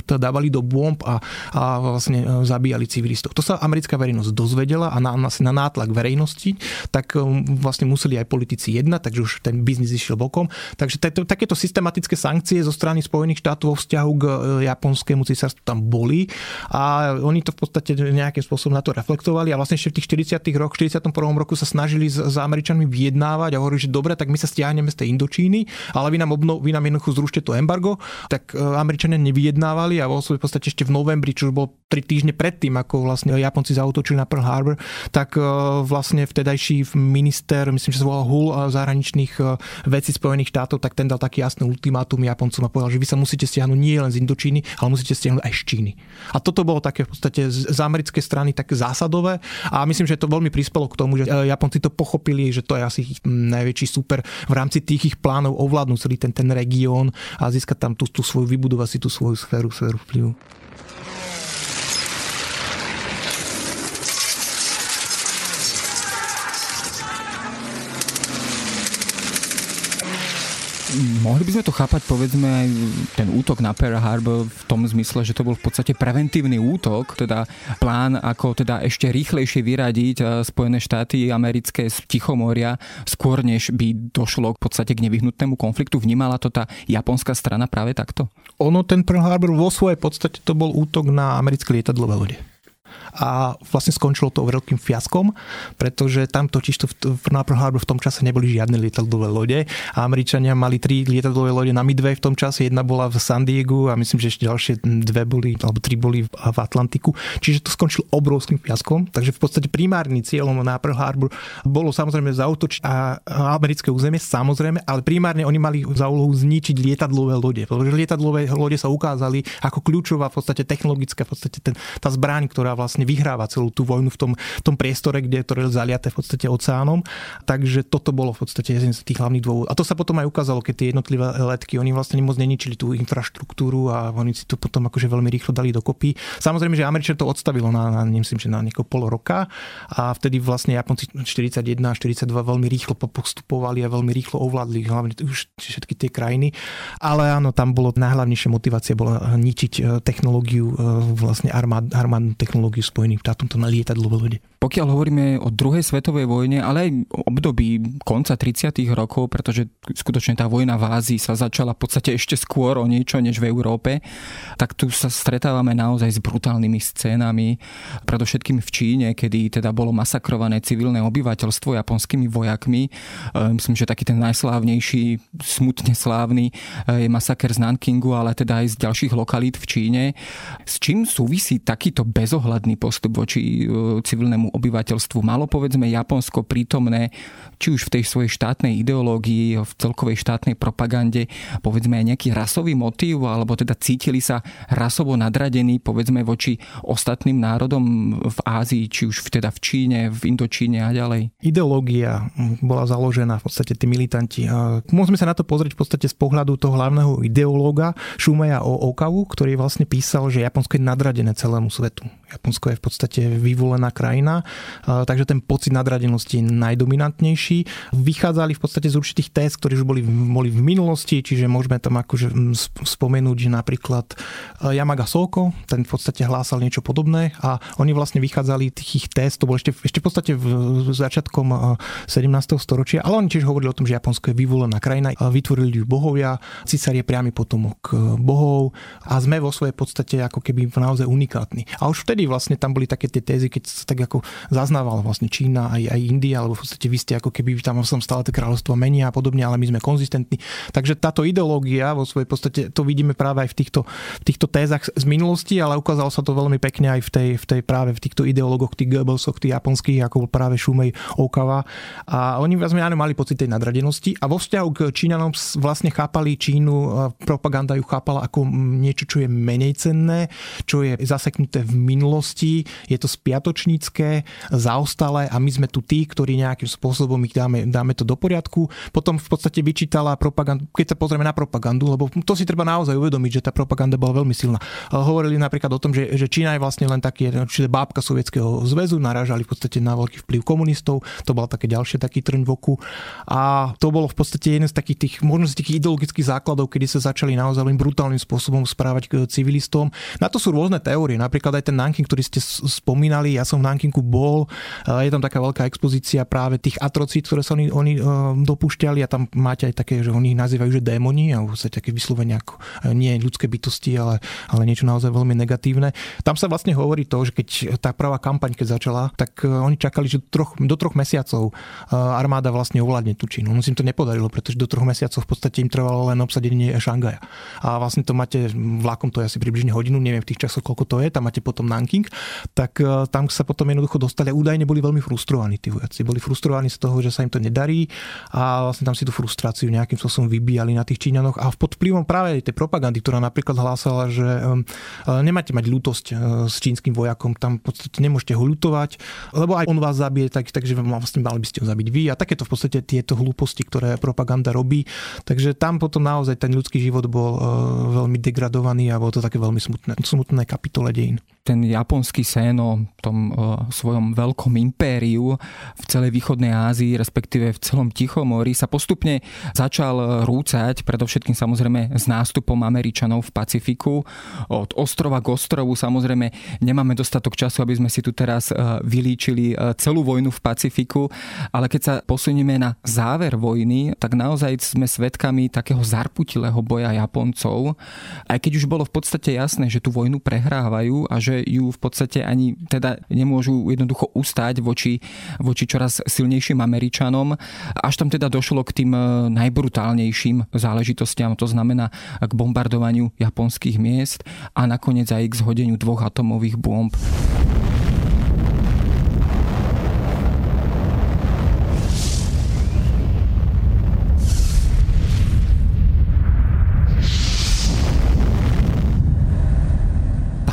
to dávali do bomb a, a vlastne e, zabíjali civilistov. To sa americká verejnosť dozvedela a na, na, nátlak verejnosti, tak e, vlastne museli aj politici jednať, takže už ten biznis išiel bokom. Takže takéto systematické sankcie zo strany Spojených štátov vo vzťahu k e, japonskému císarstvu tam boli a oni to v podstate nejakým spôsobom na to reflektovali a vlastne ešte v tých 40. rokoch, 41. roku sa snažili s, s Američanmi vyjednávať a hovorili, že dobre, tak my sa stiahneme z tej Indočíny, ale vy nám, obno, vy nám jednoducho zrušte to embargo, tak e, Američania nevyjednávali a v podstate ešte v novembri, čo už bolo 3 týždne predtým, ako vlastne Japonci zautočili na Pearl Harbor, tak e, vlastne vtedajší minister, myslím, že sa volal Hull zahraničných e, vecí Spojených štátov, tak ten dal taký jasný ultimátum Japoncom a povedal, že vy sa musíte stiahnuť nie len z Indočíny, ale musíte stiahnuť aj z Číny. A toto bolo také v podstate z americkej strany také zásadové a myslím, že to veľmi prispelo k tomu, že Japonci to pochopili, že to je asi ich najväčší super v rámci tých ich plánov ovládnuť celý ten, ten región a získať tam tú, tú svoju, vybudovať si tú svoju sféru, sféru vplyvu. Mohli by sme to chápať, povedzme, aj ten útok na Pearl Harbor v tom zmysle, že to bol v podstate preventívny útok, teda plán, ako teda ešte rýchlejšie vyradiť eh, Spojené štáty americké z Tichomoria, skôr než by došlo v podstate k nevyhnutnému konfliktu. Vnímala to tá japonská strana práve takto? Ono, ten Pearl Harbor vo svojej podstate to bol útok na americké lietadlové lode a vlastne skončilo to veľkým fiaskom, pretože tam totiž to v Pearl Harbor v tom čase neboli žiadne lietadlové lode a Američania mali tri lietadlové lode na Midway v tom čase, jedna bola v San Diego a myslím, že ešte ďalšie dve boli, alebo tri boli v Atlantiku. Čiže to skončilo obrovským fiaskom, takže v podstate primárnym cieľom na Pearl Harbor bolo samozrejme zautočiť a americké územie, samozrejme, ale primárne oni mali za úlohu zničiť lietadlové lode, pretože lietadlové lode sa ukázali ako kľúčová v podstate technologická, v podstate ten, tá zbraň, ktorá vlastne vyhráva celú tú vojnu v tom, v tom priestore, kde je to zaliaté v podstate oceánom. Takže toto bolo v podstate jeden z tých hlavných dôvodov. A to sa potom aj ukázalo, keď tie jednotlivé letky, oni vlastne moc neničili tú infraštruktúru a oni si to potom akože veľmi rýchlo dali dokopy. Samozrejme, že Američan to odstavilo na, na nemyslím, že na niekoho pol roka a vtedy vlastne Japonci 41 a 42 veľmi rýchlo postupovali a veľmi rýchlo ovládli hlavne už všetky tie krajiny. Ale áno, tam bolo najhlavnejšia motivácia bola ničiť e, technológiu, e, vlastne armád, armádnu technológiu technológiu Spojených štátov to na lietadlové lode. Pokiaľ hovoríme o druhej svetovej vojne, ale aj období konca 30. rokov, pretože skutočne tá vojna v Ázii sa začala v podstate ešte skôr o niečo než v Európe, tak tu sa stretávame naozaj s brutálnymi scénami, predovšetkým v Číne, kedy teda bolo masakrované civilné obyvateľstvo japonskými vojakmi. E, myslím, že taký ten najslávnejší, smutne slávny e, je masaker z Nankingu, ale teda aj z ďalších lokalít v Číne. S čím súvisí takýto bezohľadný postup voči e, civilnému obyvateľstvu. Malo povedzme Japonsko prítomné, či už v tej svojej štátnej ideológii, v celkovej štátnej propagande, povedzme aj nejaký rasový motív, alebo teda cítili sa rasovo nadradení, povedzme voči ostatným národom v Ázii, či už teda v Číne, v Indočíne a ďalej. Ideológia bola založená v podstate tí militanti. Môžeme sa na to pozrieť v podstate z pohľadu toho hlavného ideológa Šumeja o Okavu, ktorý vlastne písal, že Japonsko je nadradené celému svetu. Japonsko je v podstate vyvolená krajina, takže ten pocit nadradenosti je najdominantnejší. Vychádzali v podstate z určitých test, ktorí už boli, boli v minulosti, čiže môžeme tam akože spomenúť, že napríklad Yamaga Soko, ten v podstate hlásal niečo podobné a oni vlastne vychádzali tých ich test, to bolo ešte, ešte v podstate v začiatkom 17. storočia, ale oni tiež hovorili o tom, že Japonsko je vyvolená krajina, vytvorili ju bohovia, císar je priamy potomok bohov a sme vo svojej podstate ako keby naozaj unikátni. A už vtedy vlastne tam boli také tie tézy, keď sa tak ako zaznávala vlastne Čína aj, aj India, alebo v podstate vy ste ako keby tam som stále tie kráľovstvo menia a podobne, ale my sme konzistentní. Takže táto ideológia vo svojej podstate to vidíme práve aj v týchto, v týchto tézach z minulosti, ale ukázalo sa to veľmi pekne aj v tej, v tej práve v týchto ideológoch, tých Goebbelsoch, tých japonských, ako bol práve Šumej Okawa. A oni vlastne mali pocit tej nadradenosti a vo vzťahu k Číňanom vlastne chápali Čínu, propaganda ju chápala ako niečo, čo je menej cenné, čo je zaseknuté v minulosti, je to spiatočnícke, zaostalé a my sme tu tí, ktorí nejakým spôsobom ich dáme, dáme to do poriadku. Potom v podstate vyčítala propagandu, keď sa pozrieme na propagandu, lebo to si treba naozaj uvedomiť, že tá propaganda bola veľmi silná. Hovorili napríklad o tom, že, že Čína je vlastne len taký, čiže bábka Sovietskeho zväzu, narážali v podstate na veľký vplyv komunistov, to bol také ďalšie taký trň v oku. A to bolo v podstate jeden z takých tých, možno z tých ideologických základov, kedy sa začali naozaj len brutálnym spôsobom správať k civilistom. Na to sú rôzne teórie, napríklad aj ten Nanking, ktorý ste spomínali, ja som v Nankingu bol, je tam taká veľká expozícia práve tých atrocít, ktoré sa oni, oni e, dopúšťali a tam máte aj také, že oni ich nazývajú, že démoni a podstate také vyslovene ako e, nie ľudské bytosti, ale, ale niečo naozaj veľmi negatívne. Tam sa vlastne hovorí to, že keď tá prvá kampaň, keď začala, tak e, oni čakali, že troch, do troch mesiacov armáda vlastne ovládne tú Čínu. No si im to nepodarilo, pretože do troch mesiacov v podstate im trvalo len obsadenie Šangaja. A vlastne to máte vlakom, to je asi približne hodinu, neviem v tých časoch, koľko to je, tam máte potom Nanking, tak tam sa potom jednoducho dostali a údajne boli veľmi frustrovaní tí vojaci. Boli frustrovaní z toho, že sa im to nedarí a vlastne tam si tú frustráciu nejakým spôsobom vybíjali na tých Číňanoch a pod vplyvom práve tej propagandy, ktorá napríklad hlásala, že um, nemáte mať ľútosť uh, s čínskym vojakom, tam v podstate nemôžete ho ľutovať, lebo aj on vás zabije, tak, takže vlastne mali by ste ho zabiť vy a takéto v podstate tieto hlúposti, ktoré propaganda robí. Takže tam potom naozaj ten ľudský život bol uh, veľmi degradovaný a bolo to také veľmi smutné, smutné kapitole dejín ten japonský sen o tom o svojom veľkom impériu v celej východnej Ázii, respektíve v celom Tichomori sa postupne začal rúcať, predovšetkým samozrejme s nástupom Američanov v Pacifiku. Od ostrova k ostrovu samozrejme nemáme dostatok času, aby sme si tu teraz e, vylíčili e, celú vojnu v Pacifiku, ale keď sa posunieme na záver vojny, tak naozaj sme svedkami takého zarputilého boja Japoncov, aj keď už bolo v podstate jasné, že tú vojnu prehrávajú a že ju v podstate ani teda nemôžu jednoducho ustáť voči, voči čoraz silnejším Američanom. Až tam teda došlo k tým eh, najbrutálnejším záležitostiam, to znamená k bombardovaniu japonských miest a nakoniec aj k zhodeniu dvoch atomových bomb.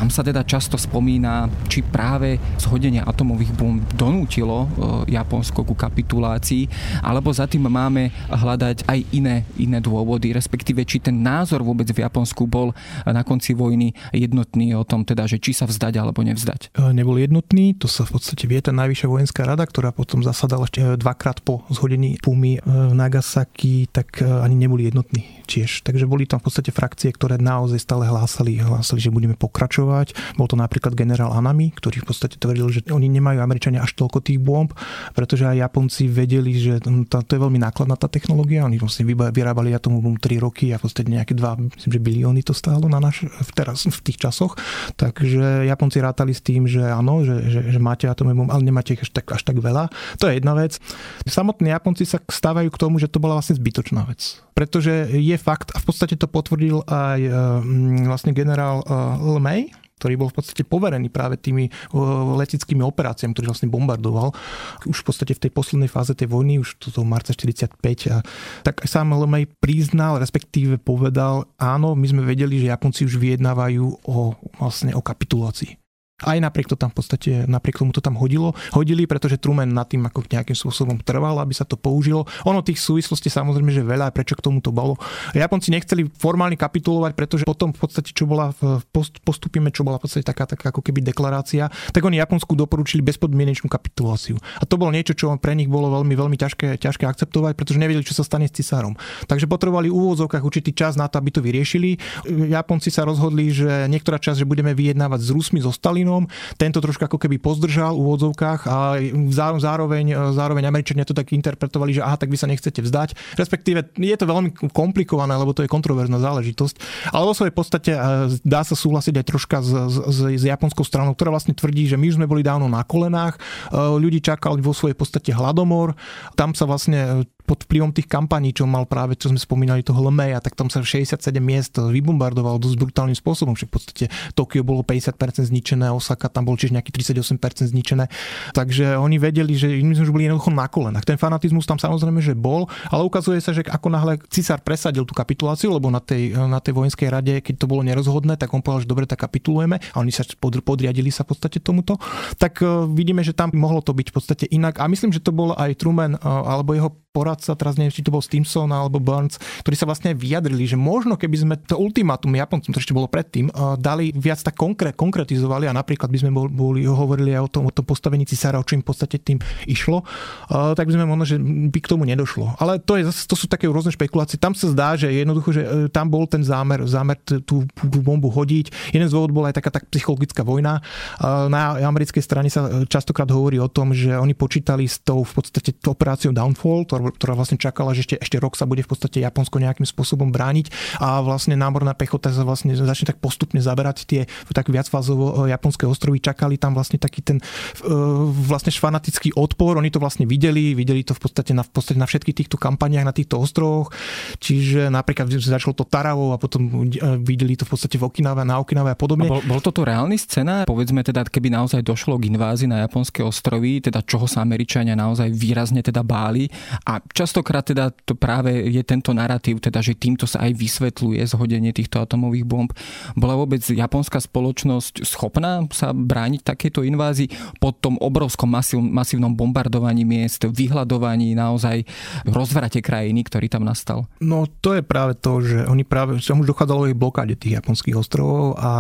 Tam sa teda často spomína, či práve zhodenie atomových bomb donútilo e, Japonsko ku kapitulácii, alebo za tým máme hľadať aj iné, iné dôvody, respektíve či ten názor vôbec v Japonsku bol na konci vojny jednotný o tom, teda, že či sa vzdať alebo nevzdať. E, nebol jednotný, to sa v podstate vie tá najvyššia vojenská rada, ktorá potom zasadala ešte dvakrát po zhodení Pumy v Nagasaki, tak e, ani neboli jednotní tiež. Takže boli tam v podstate frakcie, ktoré naozaj stále hlásali, hlásali, že budeme pokračovať používať. Bol to napríklad generál Anami, ktorý v podstate tvrdil, že oni nemajú Američania až toľko tých bomb, pretože aj Japonci vedeli, že to, je veľmi nákladná tá technológia. Oni vlastne vyrábali atomovú bombu 3 roky a v podstate nejaké 2, myslím, že bilióny to stálo na naš, v, teraz, v tých časoch. Takže Japonci rátali s tým, že áno, že, že, že máte atomové bomby, ale nemáte ich až tak, až tak veľa. To je jedna vec. Samotní Japonci sa stávajú k tomu, že to bola vlastne zbytočná vec. Pretože je fakt, a v podstate to potvrdil aj vlastne generál Lemay, ktorý bol v podstate poverený práve tými leteckými operáciami, ktorý vlastne bombardoval. Už v podstate v tej poslednej fáze tej vojny, už toto marca 45, a, tak sám Lemej priznal, respektíve povedal, áno, my sme vedeli, že Japonci už vyjednávajú o, vlastne o kapitulácii. Aj napriek to tam v podstate, napriek tomu to tam hodilo, hodili, pretože Truman nad tým ako nejakým spôsobom trval, aby sa to použilo. Ono tých súvislostí samozrejme, že veľa, prečo k tomu to bolo. Japonci nechceli formálne kapitulovať, pretože potom v podstate, čo bola v postupíme, čo bola v podstate taká, taká ako keby deklarácia, tak oni Japonsku doporučili bezpodmienečnú kapituláciu. A to bolo niečo, čo pre nich bolo veľmi, veľmi ťažké, ťažké akceptovať, pretože nevedeli, čo sa stane s cisárom. Takže potrebovali v úvodzovkách určitý čas na to, aby to vyriešili. Japonci sa rozhodli, že niektorá časť, že budeme vyjednávať s Rusmi, zostali Stalinom. Tento trošku ako keby pozdržal v úvodzovkách a zároveň, zároveň Američania to tak interpretovali, že aha, tak vy sa nechcete vzdať. Respektíve je to veľmi komplikované, lebo to je kontroverzná záležitosť. Ale vo svojej podstate e, dá sa súhlasiť aj troška s, s, s japonskou stranou, ktorá vlastne tvrdí, že my už sme boli dávno na kolenách, e, ľudí čakali vo svojej podstate hladomor, tam sa vlastne pod vplyvom tých kampaní, čo mal práve, čo sme spomínali, toho Lemeja, tak tam sa 67 miest vybombardovalo dosť brutálnym spôsobom, že v podstate Tokio bolo 50% zničené, Osaka tam bol čiže nejaký 38% zničené. Takže oni vedeli, že my sme už boli jednoducho na kolenách. Ten fanatizmus tam samozrejme, že bol, ale ukazuje sa, že ako náhle cisár presadil tú kapituláciu, lebo na tej, na tej vojenskej rade, keď to bolo nerozhodné, tak on povedal, že dobre, tak kapitulujeme a oni sa podriadili sa v podstate tomuto. Tak e, vidíme, že tam mohlo to byť v podstate inak. A myslím, že to bol aj Truman e, alebo jeho poradca, teraz neviem, či to bol Stimson alebo Burns, ktorí sa vlastne vyjadrili, že možno keby sme to ultimátum Japoncom, to ešte bolo predtým, eh, dali viac tak konkrét, konkretizovali a napríklad by sme boli, hovorili aj o tom, o tom postavení cisára, o čím v podstate tým išlo, eh, tak by sme možno, že by k tomu nedošlo. Ale to, je, to sú také rôzne špekulácie. Tam sa zdá, že jednoducho, že eh, tam bol ten zámer, zámer tú, tú bombu hodiť. Jeden z dôvodov bola aj taká tak psychologická vojna. Na americkej strane sa častokrát hovorí o tom, že oni počítali s tou v podstate operáciou Downfall, ktorá vlastne čakala, že ešte, ešte rok sa bude v podstate Japonsko nejakým spôsobom brániť a vlastne námorná pechota sa vlastne začne tak postupne zaberať tie tak viacfázovo e, japonské ostrovy. Čakali tam vlastne taký ten e, vlastne fanatický odpor. Oni to vlastne videli, videli to v podstate na, v podstate na všetkých týchto kampaniách na týchto ostrovoch. Čiže napríklad začalo to Taravou a potom e, videli to v podstate v Okinave, na Okinave a podobne. A bol, bol toto reálny scenár? Povedzme teda, keby naozaj došlo k invázii na japonské ostrovy, teda čoho sa Američania naozaj výrazne teda báli a častokrát teda to práve je tento narratív, teda, že týmto sa aj vysvetľuje zhodenie týchto atomových bomb. Bola vôbec japonská spoločnosť schopná sa brániť takéto invázii po tom obrovskom masív, masívnom bombardovaní miest, vyhľadovaní naozaj rozvrate krajiny, ktorý tam nastal? No to je práve to, že oni práve, som už dochádzalo aj blokáde tých japonských ostrovov a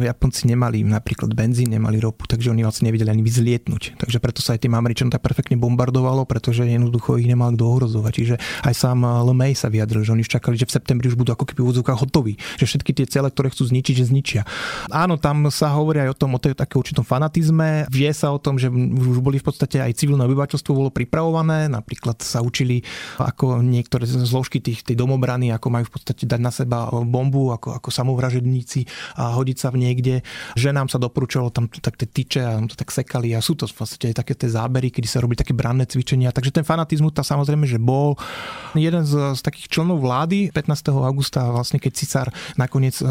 e, Japonci nemali napríklad benzín, nemali ropu, takže oni vlastne nevedeli ani vyzlietnúť. Takže preto sa aj tým Američanom tak perfektne bombardovalo, pretože jednoducho ich nemal budú ohrozovať. Čiže aj sám eh, Lemay sa vyjadril, že oni čakali, že v septembri už budú ako keby v úvodzovkách hotoví, že všetky tie cele, ktoré chcú zničiť, že zničia. Áno, tam sa hovorí aj o tom, o tej také určitom fanatizme. Vie sa o tom, že už boli v podstate aj civilné obyvateľstvo bolo pripravované, napríklad sa učili ako niektoré zložky tých, tej domobrany, ako majú v podstate dať na seba bombu, ako, ako samovražedníci a hodiť sa v niekde. Ženám sa doporučovalo tam tak tie tyče a to tak sekali a sú to v podstate aj také tie zábery, kedy sa robí také branné cvičenia. Takže ten fanatizmus tá samozrejme samozrejme, že bol jeden z, z takých členov vlády 15. augusta, vlastne keď Cisár nakoniec e,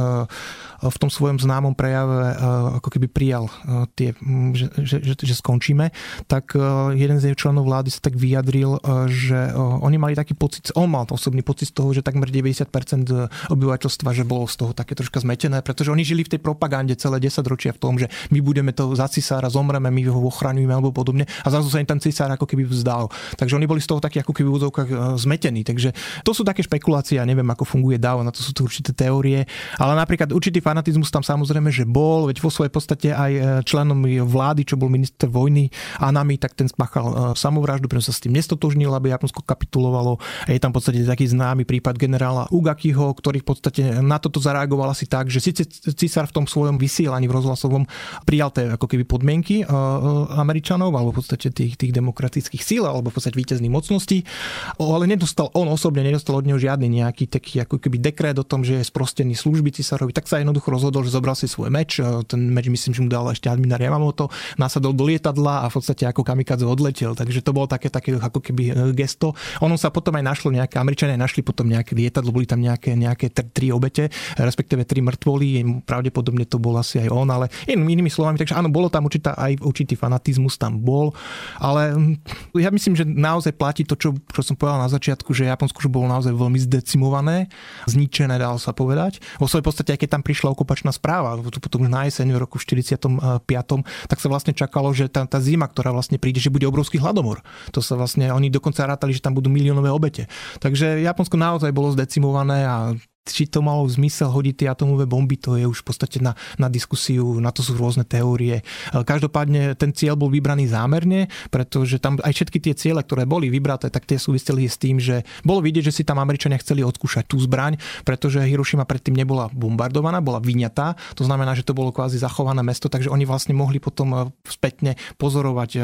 v tom svojom známom prejave e, ako keby prijal e, tie, že, že, že, že skončíme, tak jeden z jej členov vlády sa tak vyjadril, že oni mali taký pocit, on mal osobný pocit z toho, že takmer 90% obyvateľstva, že bolo z toho také troška zmetené, pretože oni žili v tej propagande celé 10 ročia v tom, že my budeme to za cisára, zomreme, my ho ochraňujeme alebo podobne a zrazu sa im ten cisár ako keby vzdal. Takže oni boli z toho takí ako keby v úzovkách zmetení. Takže to sú také špekulácie, ja neviem, ako funguje DAO, na to sú tu určité teórie, ale napríklad určitý fanatizmus tam samozrejme, že bol, veď vo svojej podstate aj e, členom vlády, čo bol minister vojny Anami, tak ten spáchal e, samovraždu, pretože sa s tým nestotožnil, aby Japonsko kapitulovalo. A je tam v podstate taký známy prípad generála Ugakiho, ktorý v podstate na toto zareagoval asi tak, že síce císar v tom svojom vysielaní v rozhlasovom prijal tie ako keby podmienky Američanov alebo v podstate tých, tých demokratických síl alebo v podstate víťazných mocností ale nedostal, on osobne nedostal od neho žiadny nejaký taký ako keby dekret o tom, že je sprostený služby cisárovi, tak sa jednoducho rozhodol, že zobral si svoj meč, ten meč myslím, že mu dal ešte adminár Yamamoto, nasadol do lietadla a v podstate ako kamikadze odletel, takže to bolo také, také ako keby e, gesto. Ono sa potom aj našlo nejaké, Američania našli potom nejaké lietadlo, boli tam nejaké, nejaké tri obete, respektíve tri mŕtvoly, pravdepodobne to bol asi aj on, ale inými slovami, takže áno, bolo tam určitá, aj určitý fanatizmus tam bol, ale ja myslím, že naozaj platí to, čo čo som povedal na začiatku, že Japonsko už bolo naozaj veľmi zdecimované, zničené, dalo sa povedať. Vo svojej podstate, aj keď tam prišla okupačná správa, potom na jeseň v roku 45. tak sa vlastne čakalo, že tá, tá zima, ktorá vlastne príde, že bude obrovský hladomor. To sa vlastne, oni dokonca rátali, že tam budú miliónové obete. Takže Japonsko naozaj bolo zdecimované a či to malo zmysel hodiť tie atomové bomby, to je už v podstate na, na diskusiu, na to sú rôzne teórie. Každopádne ten cieľ bol vybraný zámerne, pretože tam aj všetky tie ciele, ktoré boli vybraté, tak tie súviseli s tým, že bolo vidieť, že si tam Američania chceli odskúšať tú zbraň, pretože Hirošima predtým nebola bombardovaná, bola vyňatá. To znamená, že to bolo kvázi zachované mesto, takže oni vlastne mohli potom e, spätne pozorovať e,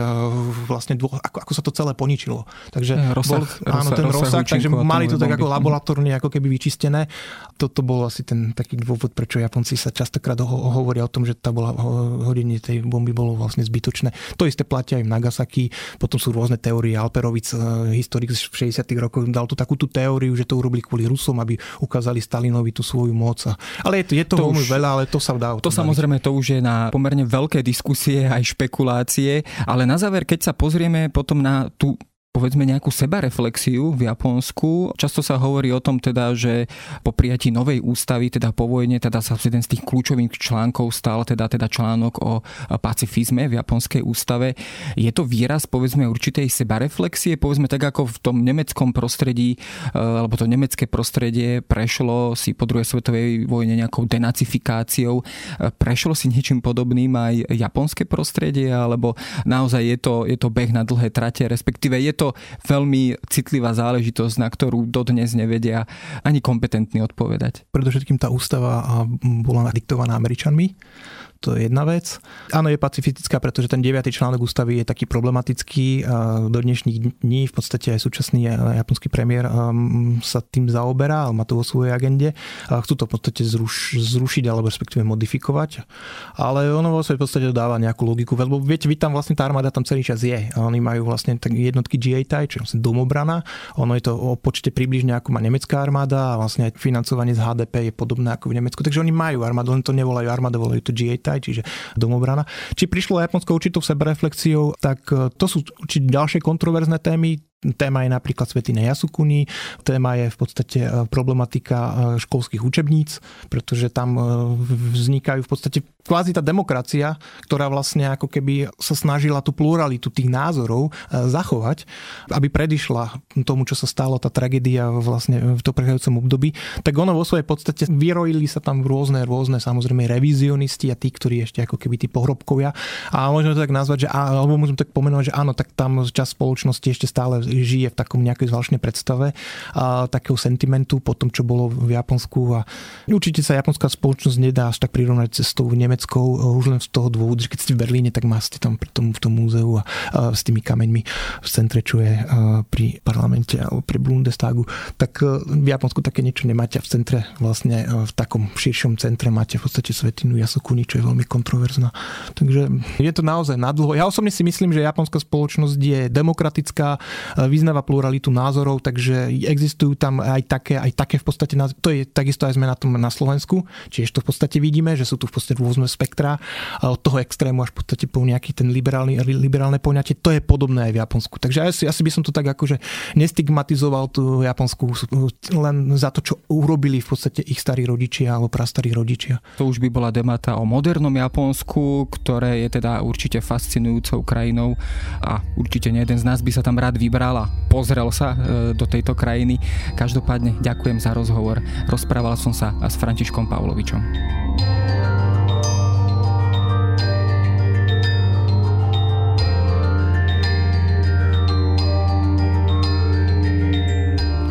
vlastne ako, ako sa to celé poničilo. Takže rozsah, bol, áno, ten rozsah, rozsah takže mali to tak ako laboratórne ako keby vyčistené toto bol asi ten taký dôvod, prečo Japonci sa častokrát ho- hovoria o tom, že tá bola, hodenie tej bomby bolo vlastne zbytočné. To isté platia aj v Nagasaki, potom sú rôzne teórie. Alperovic, eh, historik z 60. rokov, dal tu takú tú teóriu, že to urobili kvôli Rusom, aby ukázali Stalinovi tú svoju moc. Ale je, to, je toho to už, veľa, ale to sa dá. To samozrejme, to už je na pomerne veľké diskusie aj špekulácie, ale na záver, keď sa pozrieme potom na tú povedzme nejakú sebareflexiu v Japonsku. Často sa hovorí o tom teda, že po prijatí novej ústavy, teda po vojne, teda sa jeden z tých kľúčových článkov stal teda, teda článok o pacifizme v japonskej ústave. Je to výraz povedzme určitej sebareflexie, povedzme tak ako v tom nemeckom prostredí, e, alebo to nemecké prostredie prešlo si po druhej svetovej vojne nejakou denacifikáciou, e, prešlo si niečím podobným aj japonské prostredie, alebo naozaj je to, je to beh na dlhé trate, respektíve je to veľmi citlivá záležitosť, na ktorú dodnes nevedia ani kompetentní odpovedať. Predovšetkým tá ústava bola diktovaná Američanmi to je jedna vec. Áno, je pacifistická, pretože ten 9. článok ústavy je taký problematický. Do dnešných dní v podstate aj súčasný japonský premiér um, sa tým zaoberá, má to vo svojej agende. Chcú to v podstate zruš, zrušiť alebo respektíve modifikovať. Ale ono vo svojej podstate dáva nejakú logiku. Lebo viete, vy tam vlastne tá armáda tam celý čas je. A oni majú vlastne tak jednotky GA TAI, čo je vlastne domobrana. Ono je to o počte približne ako má nemecká armáda a vlastne aj financovanie z HDP je podobné ako v Nemecku. Takže oni majú armádu, len to nevolajú armáda, volajú to GA aj, čiže domobrana. Či prišlo Japonsko určitou sebereflexiou, tak e, to sú určite ďalšie kontroverzné témy. Téma je napríklad Svetine Jasukuni, téma je v podstate e, problematika e, školských učebníc, pretože tam e, vznikajú v podstate kvázi tá demokracia, ktorá vlastne ako keby sa snažila tú pluralitu tých názorov zachovať, aby predišla tomu, čo sa stalo, tá tragédia vlastne v to prechádzajúcom období, tak ono vo svojej podstate vyrojili sa tam rôzne, rôzne samozrejme revizionisti a tí, ktorí ešte ako keby tí pohrobkovia. A môžeme to tak nazvať, že, alebo môžeme tak pomenovať, že áno, tak tam čas spoločnosti ešte stále žije v takom nejakej zvláštnej predstave a takého sentimentu po tom, čo bolo v Japonsku a určite sa japonská spoločnosť nedá až tak prirovnať cestou nemeckou už len z toho dôvodu, že keď ste v Berlíne, tak máte tam pri tom, v tom múzeu a, a s tými kameňmi v centre, čo je pri parlamente alebo pri Bundestagu, tak e, v Japonsku také niečo nemáte v centre, vlastne e, v takom širšom centre máte v podstate svetinu Yasukuni, čo je veľmi kontroverzná. Takže je to naozaj nadlho. Ja osobne si myslím, že japonská spoločnosť je demokratická, vyznáva pluralitu názorov, takže existujú tam aj také, aj také v podstate, to je takisto aj sme na tom na Slovensku, čiže to v podstate vidíme, že sú tu v podstate rôzne spektra od toho extrému až v podstate po nejaký ten liberálny, liberálne poňatie, to je podobné aj v Japonsku. Takže asi, asi by som to tak akože nestigmatizoval tú Japonsku len za to, čo urobili v podstate ich starí rodičia alebo prastarí rodičia. To už by bola debata o modernom Japonsku, ktoré je teda určite fascinujúcou krajinou a určite nie jeden z nás by sa tam rád vybral a pozrel sa e, do tejto krajiny. Každopádne ďakujem za rozhovor. Rozprával som sa s Františkom Pavlovičom.